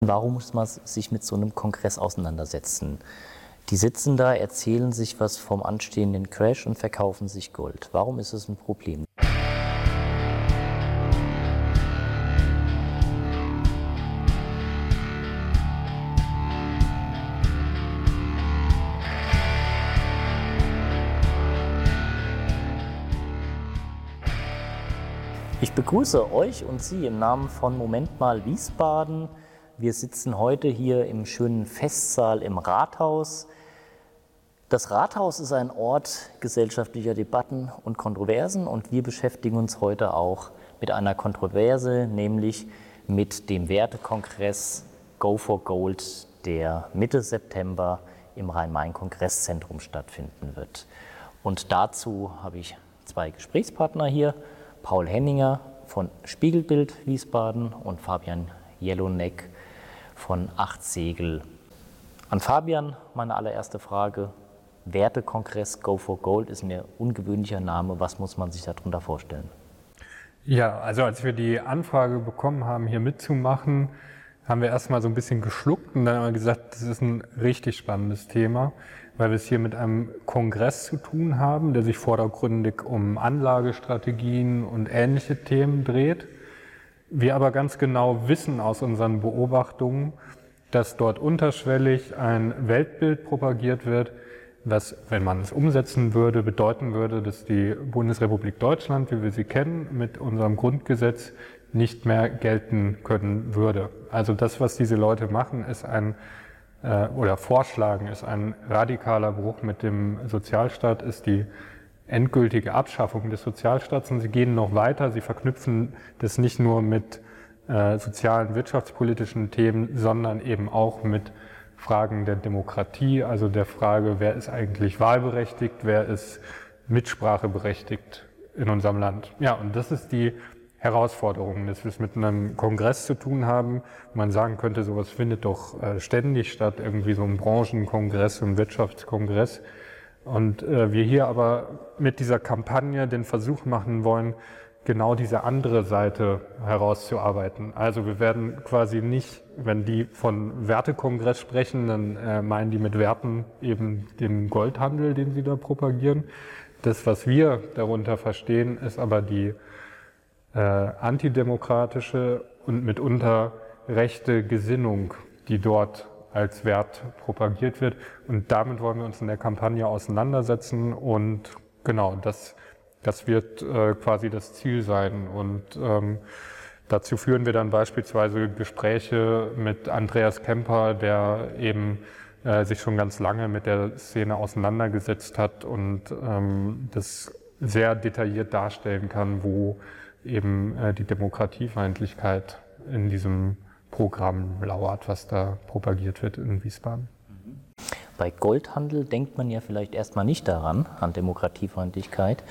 Warum muss man sich mit so einem Kongress auseinandersetzen? Die sitzen da, erzählen sich was vom anstehenden Crash und verkaufen sich Gold. Warum ist es ein Problem? Ich begrüße euch und Sie im Namen von Moment mal Wiesbaden. Wir sitzen heute hier im schönen Festsaal im Rathaus. Das Rathaus ist ein Ort gesellschaftlicher Debatten und Kontroversen und wir beschäftigen uns heute auch mit einer Kontroverse, nämlich mit dem Wertekongress Go for Gold, der Mitte September im Rhein-Main-Kongresszentrum stattfinden wird. Und dazu habe ich zwei Gesprächspartner hier. Paul Henninger von Spiegelbild Wiesbaden und Fabian Jelonek von Acht Segel. An Fabian meine allererste Frage. Wertekongress Go for Gold ist ein ungewöhnlicher Name. Was muss man sich darunter vorstellen? Ja, also als wir die Anfrage bekommen haben, hier mitzumachen, haben wir erstmal so ein bisschen geschluckt und dann haben wir gesagt, das ist ein richtig spannendes Thema weil wir es hier mit einem Kongress zu tun haben, der sich vordergründig um Anlagestrategien und ähnliche Themen dreht. Wir aber ganz genau wissen aus unseren Beobachtungen, dass dort unterschwellig ein Weltbild propagiert wird, was, wenn man es umsetzen würde, bedeuten würde, dass die Bundesrepublik Deutschland, wie wir sie kennen, mit unserem Grundgesetz nicht mehr gelten können würde. Also das, was diese Leute machen, ist ein äh, oder vorschlagen, ist ein radikaler Bruch mit dem Sozialstaat, ist die endgültige Abschaffung des Sozialstaats. Und sie gehen noch weiter, sie verknüpfen das nicht nur mit äh, sozialen, wirtschaftspolitischen Themen, sondern eben auch mit Fragen der Demokratie, also der Frage, wer ist eigentlich wahlberechtigt, wer ist mitspracheberechtigt in unserem Land. Ja, und das ist die Herausforderungen, dass wir es mit einem Kongress zu tun haben. Man sagen könnte, sowas findet doch äh, ständig statt, irgendwie so ein Branchenkongress, ein Wirtschaftskongress. Und äh, wir hier aber mit dieser Kampagne den Versuch machen wollen, genau diese andere Seite herauszuarbeiten. Also wir werden quasi nicht, wenn die von Wertekongress sprechen, dann äh, meinen die mit Werten eben den Goldhandel, den sie da propagieren. Das, was wir darunter verstehen, ist aber die äh, antidemokratische und mitunter rechte Gesinnung, die dort als Wert propagiert wird. Und damit wollen wir uns in der Kampagne auseinandersetzen. Und genau, das, das wird äh, quasi das Ziel sein. Und ähm, dazu führen wir dann beispielsweise Gespräche mit Andreas Kemper, der eben äh, sich schon ganz lange mit der Szene auseinandergesetzt hat und ähm, das sehr detailliert darstellen kann, wo eben äh, die Demokratiefeindlichkeit in diesem Programm lauert, was da propagiert wird in Wiesbaden. Bei Goldhandel denkt man ja vielleicht erstmal nicht daran, an Demokratiefeindlichkeit,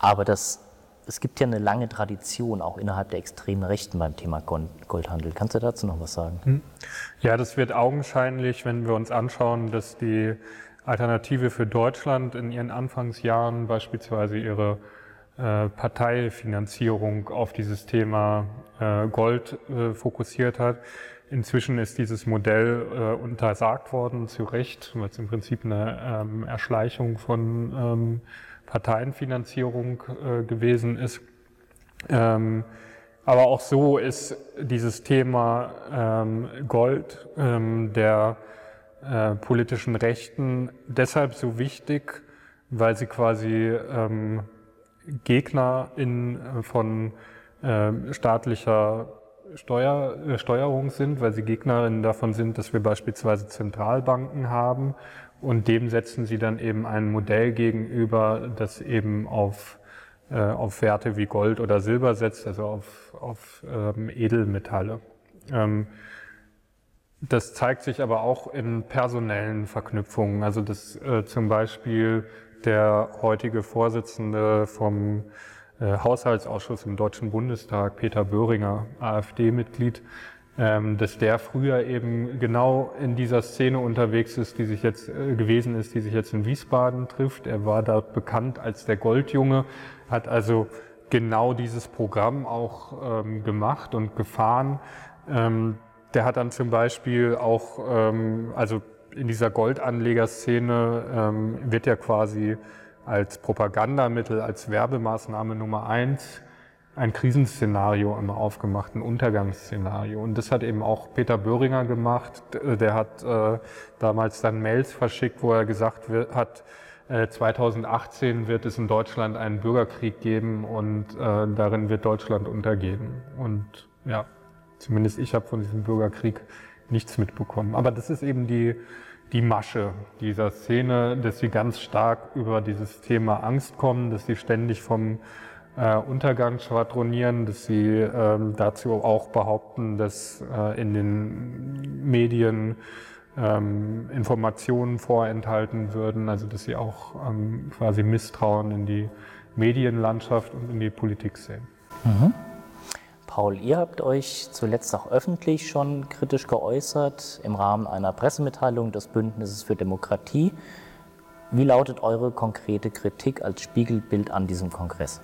aber das, es gibt ja eine lange Tradition auch innerhalb der extremen Rechten beim Thema Goldhandel. Kannst du dazu noch was sagen? Hm. Ja, das wird augenscheinlich, wenn wir uns anschauen, dass die Alternative für Deutschland in ihren Anfangsjahren beispielsweise ihre Parteifinanzierung auf dieses Thema äh, Gold äh, fokussiert hat. Inzwischen ist dieses Modell äh, untersagt worden, zu Recht, weil es im Prinzip eine ähm, Erschleichung von ähm, Parteienfinanzierung äh, gewesen ist. Ähm, aber auch so ist dieses Thema Gold der äh, politischen Rechten deshalb so wichtig, weil sie quasi Gegner in, äh, von äh, staatlicher Steuer, äh, Steuerung sind, weil sie Gegnerinnen davon sind, dass wir beispielsweise Zentralbanken haben und dem setzen sie dann eben ein Modell gegenüber, das eben auf, äh, auf Werte wie Gold oder Silber setzt, also auf, auf ähm, Edelmetalle. Ähm, das zeigt sich aber auch in personellen Verknüpfungen, also dass äh, zum Beispiel der heutige Vorsitzende vom äh, Haushaltsausschuss im Deutschen Bundestag, Peter Böhringer, AfD-Mitglied, ähm, dass der früher eben genau in dieser Szene unterwegs ist, die sich jetzt äh, gewesen ist, die sich jetzt in Wiesbaden trifft. Er war dort bekannt als der Goldjunge, hat also genau dieses Programm auch ähm, gemacht und gefahren. Ähm, der hat dann zum Beispiel auch, also in dieser Goldanlegerszene ähm, wird ja quasi als Propagandamittel, als Werbemaßnahme Nummer eins ein Krisenszenario immer aufgemacht, ein Untergangsszenario. Und das hat eben auch Peter Böhringer gemacht. Der hat äh, damals dann Mails verschickt, wo er gesagt hat, äh, 2018 wird es in Deutschland einen Bürgerkrieg geben und äh, darin wird Deutschland untergehen. Und ja, zumindest ich habe von diesem Bürgerkrieg nichts mitbekommen. Aber das ist eben die, die Masche dieser Szene, dass sie ganz stark über dieses Thema Angst kommen, dass sie ständig vom äh, Untergang schwadronieren, dass sie ähm, dazu auch behaupten, dass äh, in den Medien ähm, Informationen vorenthalten würden, also dass sie auch ähm, quasi Misstrauen in die Medienlandschaft und in die Politik sehen. Mhm. Paul, ihr habt euch zuletzt auch öffentlich schon kritisch geäußert im Rahmen einer Pressemitteilung des Bündnisses für Demokratie. Wie lautet eure konkrete Kritik als Spiegelbild an diesem Kongress?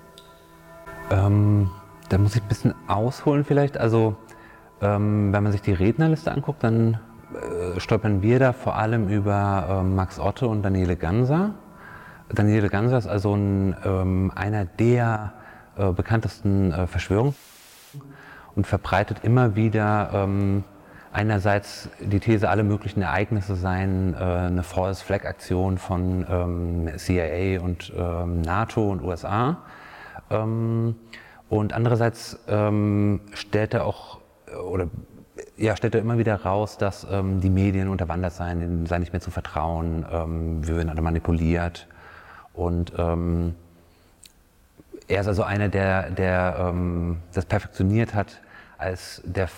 Ähm, da muss ich ein bisschen ausholen vielleicht. Also ähm, wenn man sich die Rednerliste anguckt, dann äh, stolpern wir da vor allem über äh, Max Otte und Daniele Ganser. Daniele Ganser ist also ein, ähm, einer der äh, bekanntesten äh, Verschwörungs und verbreitet immer wieder ähm, einerseits die These, alle möglichen Ereignisse seien äh, eine False Flag Aktion von ähm, CIA und ähm, NATO und USA. Ähm, und andererseits ähm, stellt er auch oder ja, stellt er immer wieder raus, dass ähm, die Medien unterwandert seien, denen sei nicht mehr zu vertrauen, ähm, wir werden alle manipuliert. Und ähm, er ist also einer, der, der ähm, das perfektioniert hat, als der,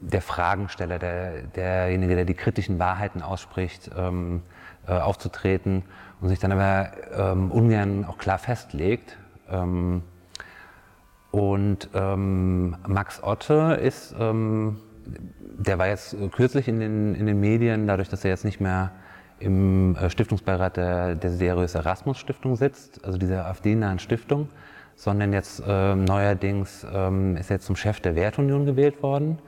der Fragensteller, der, derjenige, der die kritischen Wahrheiten ausspricht, ähm, äh, aufzutreten und sich dann aber ähm, ungern auch klar festlegt. Ähm, und ähm, Max Otte ist, ähm, der war jetzt kürzlich in den, in den Medien, dadurch, dass er jetzt nicht mehr im äh, Stiftungsbeirat der, der Seriös Erasmus Stiftung sitzt, also dieser AfD-nahen Stiftung, sondern jetzt äh, neuerdings ähm, ist er jetzt zum Chef der Wertunion gewählt worden.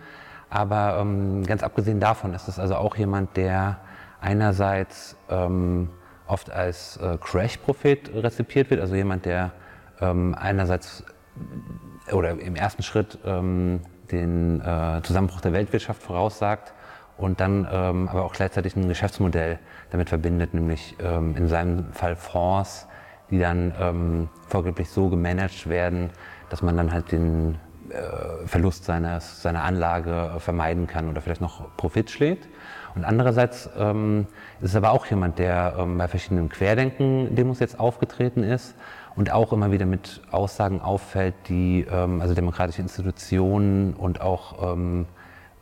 Aber ähm, ganz abgesehen davon ist es also auch jemand, der einerseits ähm, oft als äh, Crash-Prophet rezipiert wird, also jemand, der ähm, einerseits oder im ersten Schritt ähm, den äh, Zusammenbruch der Weltwirtschaft voraussagt und dann ähm, aber auch gleichzeitig ein Geschäftsmodell damit verbindet, nämlich ähm, in seinem Fall Fonds, die dann ähm, vorgeblich so gemanagt werden, dass man dann halt den äh, Verlust seines, seiner Anlage äh, vermeiden kann oder vielleicht noch Profit schlägt. Und andererseits ähm, ist es aber auch jemand, der ähm, bei verschiedenen Querdenken-Demos jetzt aufgetreten ist und auch immer wieder mit Aussagen auffällt, die ähm, also demokratische Institutionen und auch ähm,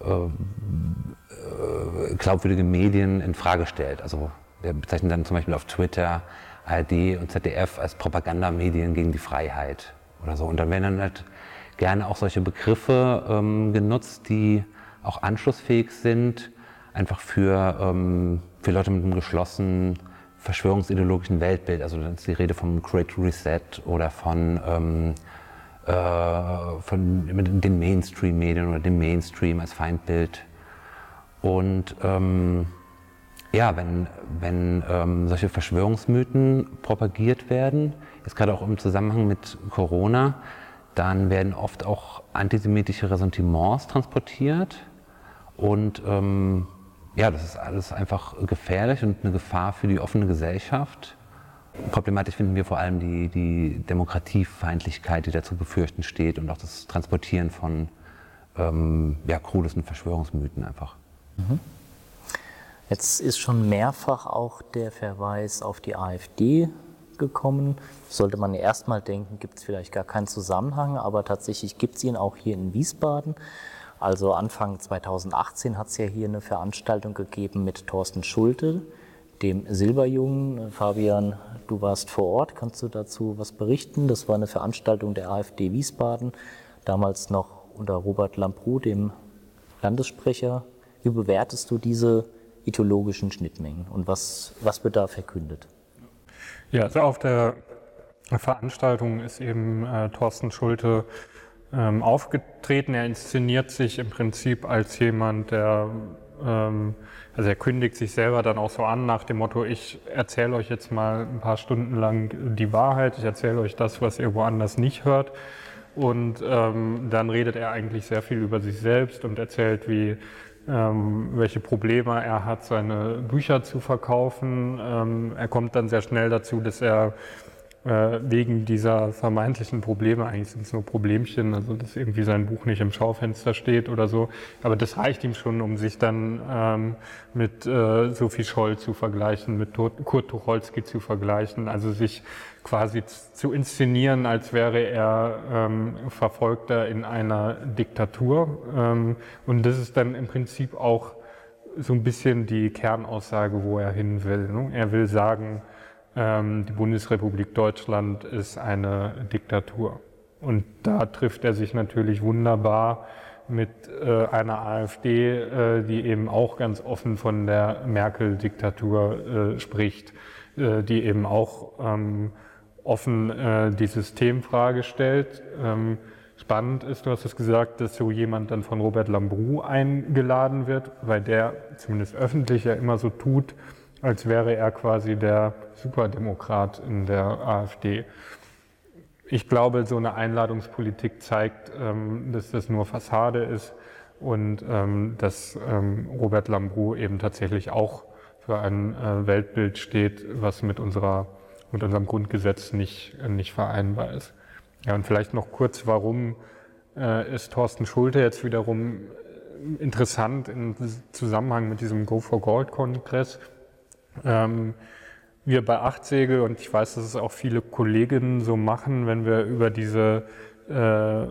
äh, äh, glaubwürdige Medien in Frage stellt. Also der bezeichnet dann zum Beispiel auf Twitter ARD und ZDF als Propagandamedien gegen die Freiheit oder so. Und dann werden dann halt gerne auch solche Begriffe ähm, genutzt, die auch anschlussfähig sind, einfach für, ähm, für Leute mit einem geschlossenen verschwörungsideologischen Weltbild. Also dann ist die Rede vom Great Reset oder von, ähm, äh, von den Mainstream-Medien oder dem Mainstream als Feindbild. Und ähm, ja, wenn, wenn ähm, solche Verschwörungsmythen propagiert werden, jetzt gerade auch im Zusammenhang mit Corona, dann werden oft auch antisemitische Ressentiments transportiert. Und ähm, ja, das ist alles einfach gefährlich und eine Gefahr für die offene Gesellschaft. Problematisch finden wir vor allem die, die Demokratiefeindlichkeit, die dazu befürchten steht und auch das Transportieren von ähm, ja, krudesten Verschwörungsmythen einfach. Mhm. Jetzt ist schon mehrfach auch der Verweis auf die AfD gekommen. Sollte man erstmal denken, gibt es vielleicht gar keinen Zusammenhang, aber tatsächlich gibt es ihn auch hier in Wiesbaden. Also Anfang 2018 hat es ja hier eine Veranstaltung gegeben mit Thorsten Schulte, dem Silberjungen. Fabian, du warst vor Ort, kannst du dazu was berichten? Das war eine Veranstaltung der AfD Wiesbaden, damals noch unter Robert Lambrou, dem Landessprecher. Wie bewertest du diese ideologischen Schnittmengen und was, was wird da verkündet? Ja, also auf der Veranstaltung ist eben äh, Thorsten Schulte ähm, aufgetreten. Er inszeniert sich im Prinzip als jemand, der, ähm, also er kündigt sich selber dann auch so an nach dem Motto, ich erzähle euch jetzt mal ein paar Stunden lang die Wahrheit, ich erzähle euch das, was ihr woanders nicht hört. Und ähm, dann redet er eigentlich sehr viel über sich selbst und erzählt, wie ähm, welche Probleme er hat, seine Bücher zu verkaufen. Ähm, er kommt dann sehr schnell dazu, dass er äh, wegen dieser vermeintlichen Probleme, eigentlich sind es nur Problemchen, also dass irgendwie sein Buch nicht im Schaufenster steht oder so, aber das reicht ihm schon, um sich dann ähm, mit äh, Sophie Scholl zu vergleichen, mit Kurt Tucholsky zu vergleichen, also sich quasi zu inszenieren, als wäre er ähm, Verfolgter in einer Diktatur. Ähm, und das ist dann im Prinzip auch so ein bisschen die Kernaussage, wo er hin will. Ne? Er will sagen, ähm, die Bundesrepublik Deutschland ist eine Diktatur. Und da trifft er sich natürlich wunderbar mit äh, einer AfD, äh, die eben auch ganz offen von der Merkel-Diktatur äh, spricht, äh, die eben auch ähm, offen äh, die Systemfrage stellt. Ähm, spannend ist, du hast es gesagt, dass so jemand dann von Robert Lambrou eingeladen wird, weil der zumindest öffentlich ja immer so tut, als wäre er quasi der Superdemokrat in der AfD. Ich glaube, so eine Einladungspolitik zeigt, ähm, dass das nur Fassade ist und ähm, dass ähm, Robert Lambrou eben tatsächlich auch für ein äh, Weltbild steht, was mit, unserer, mit unserem Grundgesetz nicht, nicht vereinbar ist. Ja, und vielleicht noch kurz, warum äh, ist Thorsten Schulte jetzt wiederum interessant im Zusammenhang mit diesem Go for Gold Kongress? Ähm, wir bei Achtsegel und ich weiß, dass es auch viele Kolleginnen so machen, wenn wir über diese äh,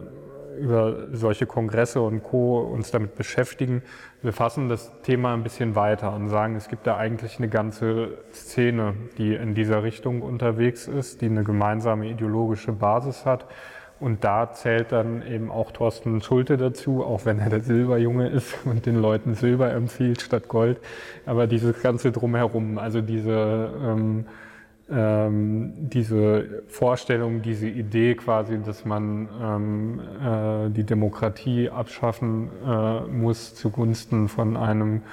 über solche Kongresse und Co. uns damit beschäftigen. Wir fassen das Thema ein bisschen weiter und sagen, es gibt da eigentlich eine ganze Szene, die in dieser Richtung unterwegs ist, die eine gemeinsame ideologische Basis hat und da zählt dann eben auch Thorsten Schulte dazu, auch wenn er der Silberjunge ist und den Leuten Silber empfiehlt statt Gold. Aber dieses ganze drumherum, also diese, ähm, ähm, diese Vorstellung, diese Idee quasi, dass man ähm, äh, die Demokratie abschaffen äh, muss zugunsten von einem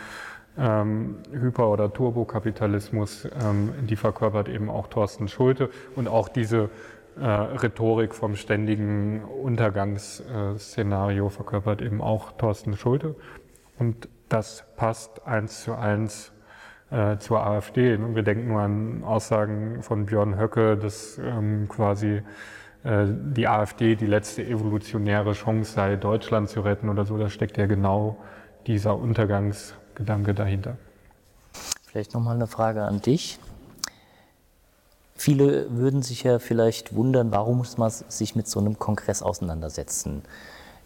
ähm, Hyper- oder Turbokapitalismus, ähm, die verkörpert eben auch Thorsten Schulte und auch diese äh, Rhetorik vom ständigen Untergangsszenario verkörpert eben auch Thorsten Schulte. Und das passt eins zu eins äh, zur AfD. Wir denken nur an Aussagen von Björn Höcke, dass ähm, quasi äh, die AfD die letzte evolutionäre Chance sei, Deutschland zu retten oder so. Da steckt ja genau dieser Untergangsgedanke dahinter. Vielleicht nochmal eine Frage an dich. Viele würden sich ja vielleicht wundern, warum muss man sich mit so einem Kongress auseinandersetzen?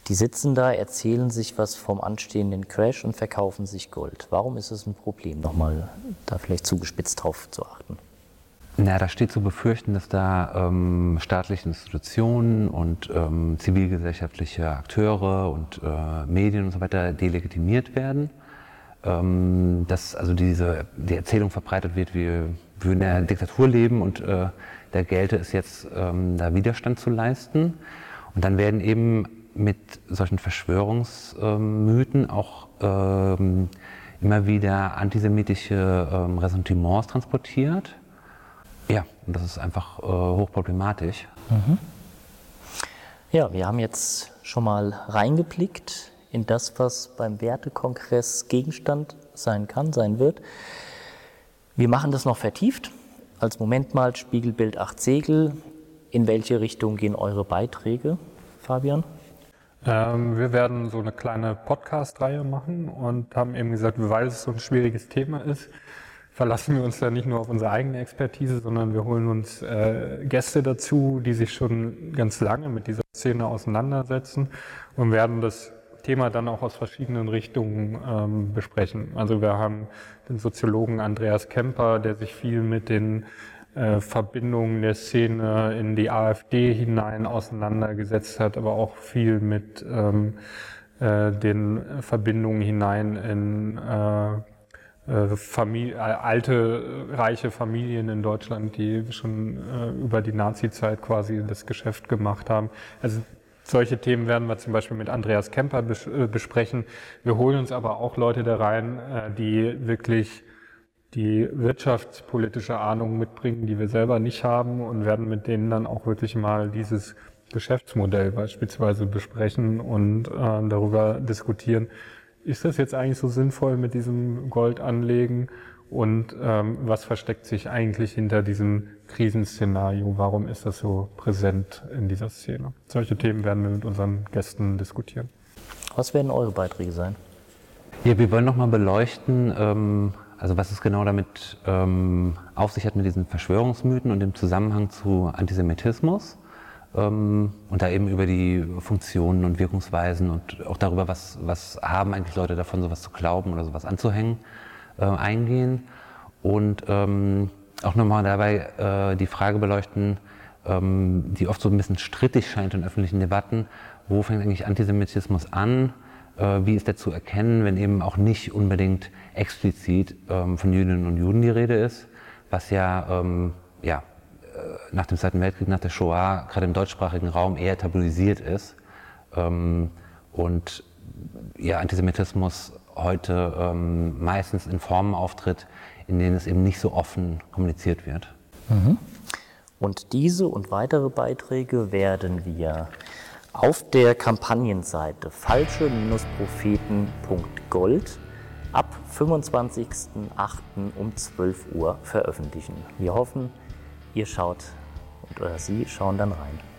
Die sitzen da, erzählen sich was vom anstehenden Crash und verkaufen sich Gold. Warum ist es ein Problem? Nochmal da vielleicht zugespitzt drauf zu achten. Na, da steht zu befürchten, dass da ähm, staatliche Institutionen und ähm, zivilgesellschaftliche Akteure und äh, Medien und so weiter delegitimiert werden. Ähm, dass also diese, die Erzählung verbreitet wird, wir würden in einer Diktatur leben und äh, da gelte es jetzt, ähm, da Widerstand zu leisten. Und dann werden eben mit solchen Verschwörungsmythen auch ähm, immer wieder antisemitische ähm, Ressentiments transportiert. Ja, und das ist einfach äh, hochproblematisch. Mhm. Ja, wir haben jetzt schon mal reingeblickt in das, was beim Wertekongress Gegenstand sein kann, sein wird. Wir machen das noch vertieft. Als Moment mal Spiegelbild 8 Segel. In welche Richtung gehen eure Beiträge, Fabian? Ähm, wir werden so eine kleine Podcast-Reihe machen und haben eben gesagt, weil es so ein schwieriges Thema ist, verlassen wir uns da nicht nur auf unsere eigene Expertise, sondern wir holen uns äh, Gäste dazu, die sich schon ganz lange mit dieser Szene auseinandersetzen und werden das Thema dann auch aus verschiedenen Richtungen ähm, besprechen. Also wir haben den Soziologen Andreas Kemper, der sich viel mit den äh, Verbindungen der Szene in die AfD hinein auseinandergesetzt hat, aber auch viel mit ähm, äh, den Verbindungen hinein in äh, äh Familie, äh, alte, reiche Familien in Deutschland, die schon über die Nazi-Zeit quasi das Geschäft gemacht haben. Also Solche Themen werden wir zum Beispiel mit Andreas Kemper bes besprechen. Wir holen uns aber auch Leute da rein, die wirklich die wirtschaftspolitische Ahnung mitbringen, die wir selber nicht haben und werden mit denen dann auch wirklich mal dieses Geschäftsmodell beispielsweise besprechen und äh, darüber diskutieren. Ist das jetzt eigentlich so sinnvoll mit diesem Gold anlegen? Und ähm, was versteckt sich eigentlich hinter diesem Krisenszenario? Warum ist das so präsent in dieser Szene? Solche Themen werden wir mit unseren Gästen diskutieren. Was werden eure Beiträge sein? Ja, wir wollen nochmal beleuchten, ähm, also was es genau damit ähm, auf sich hat mit diesen Verschwörungsmythen und dem Zusammenhang zu Antisemitismus. Ähm, und da eben über die Funktionen und Wirkungsweisen und auch darüber, was, was haben eigentlich Leute davon, sowas zu glauben oder sowas anzuhängen, äh, eingehen. Und ähm, auch nochmal dabei äh, die Frage beleuchten, ähm, die oft so ein bisschen strittig scheint in öffentlichen Debatten, wo fängt eigentlich Antisemitismus an? Äh, wie ist der zu erkennen, wenn eben auch nicht unbedingt explizit ähm, von Jüdinnen und Juden die Rede ist, was ja, ähm, ja äh, nach dem Zweiten Weltkrieg, nach der Shoah, gerade im deutschsprachigen Raum eher tabuisiert ist. Ähm, und ja, Antisemitismus heute ähm, meistens in Formen auftritt, in denen es eben nicht so offen kommuniziert wird. Mhm. Und diese und weitere Beiträge werden wir auf der Kampagnenseite falsche-propheten.gold ab 25.08. um 12 Uhr veröffentlichen. Wir hoffen, ihr schaut oder Sie schauen dann rein.